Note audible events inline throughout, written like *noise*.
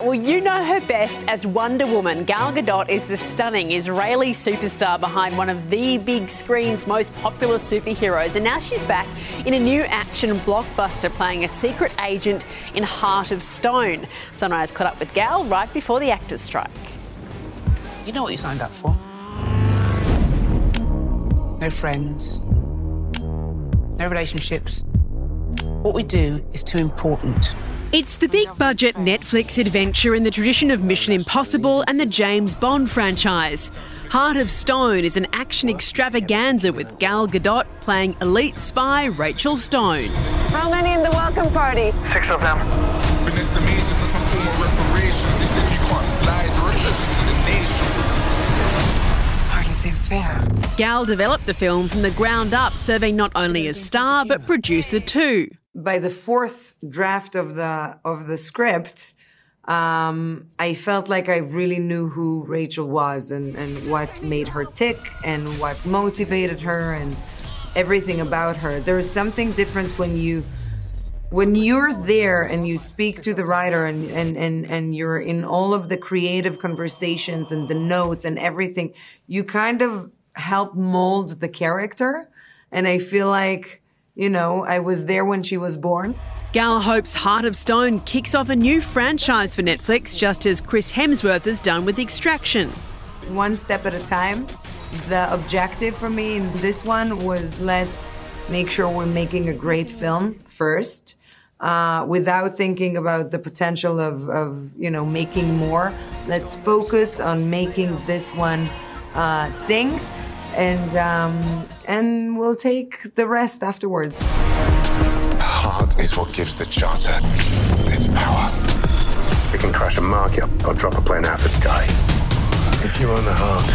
Well, you know her best as Wonder Woman. Gal Gadot is the stunning Israeli superstar behind one of the big screen's most popular superheroes, and now she's back in a new action blockbuster playing a secret agent in Heart of Stone. Sunrise caught up with Gal right before the actors' strike. You know what you signed up for? No friends, no relationships. What we do is too important. It's the big budget Netflix adventure in the tradition of Mission Impossible and the James Bond franchise. Heart of Stone is an action extravaganza with Gal Gadot playing elite spy Rachel Stone. How many in the welcome party? Six of them. Finesse the majors, that's my form of reparations. They said you can't slide riches to the nation. Hardly seems fair. Gal developed the film from the ground up, serving not only as star but producer too. By the fourth draft of the of the script, um, I felt like I really knew who Rachel was and, and what made her tick and what motivated her and everything about her. There is something different when you when you're there and you speak to the writer and, and, and, and you're in all of the creative conversations and the notes and everything, you kind of help mold the character. And I feel like, you know, I was there when she was born. Gal hopes Heart of Stone kicks off a new franchise for Netflix, just as Chris Hemsworth has done with Extraction. One step at a time. The objective for me in this one was let's make sure we're making a great film first. Uh, without thinking about the potential of, of, you know, making more, let's focus on making this one uh, sing, and um, and we'll take the rest afterwards. The heart is what gives the charter its power. It can crash a market or drop a plane out of the sky. If you own the heart,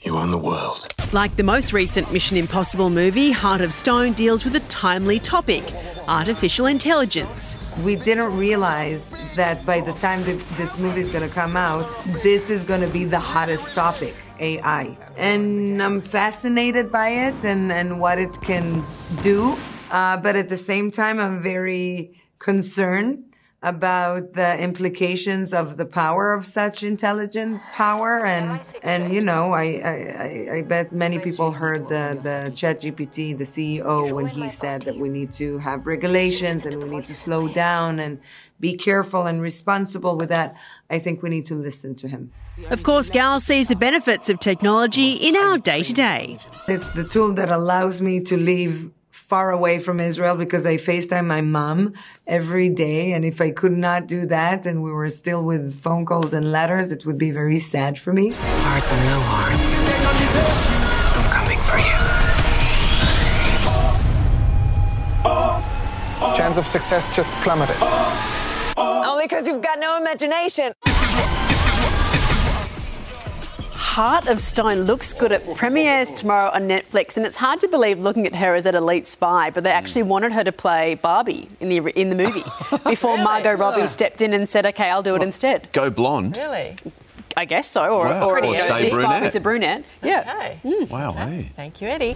you own the world. Like the most recent Mission Impossible movie, Heart of Stone deals with a timely topic artificial intelligence. we didn't realize that by the time that this movie is going to come out, this is going to be the hottest topic AI. And I'm fascinated by it and, and what it can do. Uh, but at the same time, I'm very concerned about the implications of the power of such intelligent power. And and you know I I, I- I bet many people heard the the ChatGPT the CEO when he said that we need to have regulations and we need to slow down and be careful and responsible with that I think we need to listen to him. Of course, Gal sees the benefits of technology in our day to day. it's the tool that allows me to live far away from Israel because I FaceTime my mom every day. And if I could not do that and we were still with phone calls and letters, it would be very sad for me. Heart or no heart. I'm coming for you. Chance of success just plummeted. Only because you've got no imagination. Heart of Stone looks good. It premieres tomorrow on Netflix, and it's hard to believe looking at her as an elite spy. But they actually wanted her to play Barbie in the in the movie *laughs* before Margot Robbie stepped in and said, "Okay, I'll do it instead." Go blonde. Really? I guess so, or, Wow. or, Or you stay this brunette. Barbie's a brunette. Yeah. Okay. Mm. Wow, hey. Thank you, Eddie.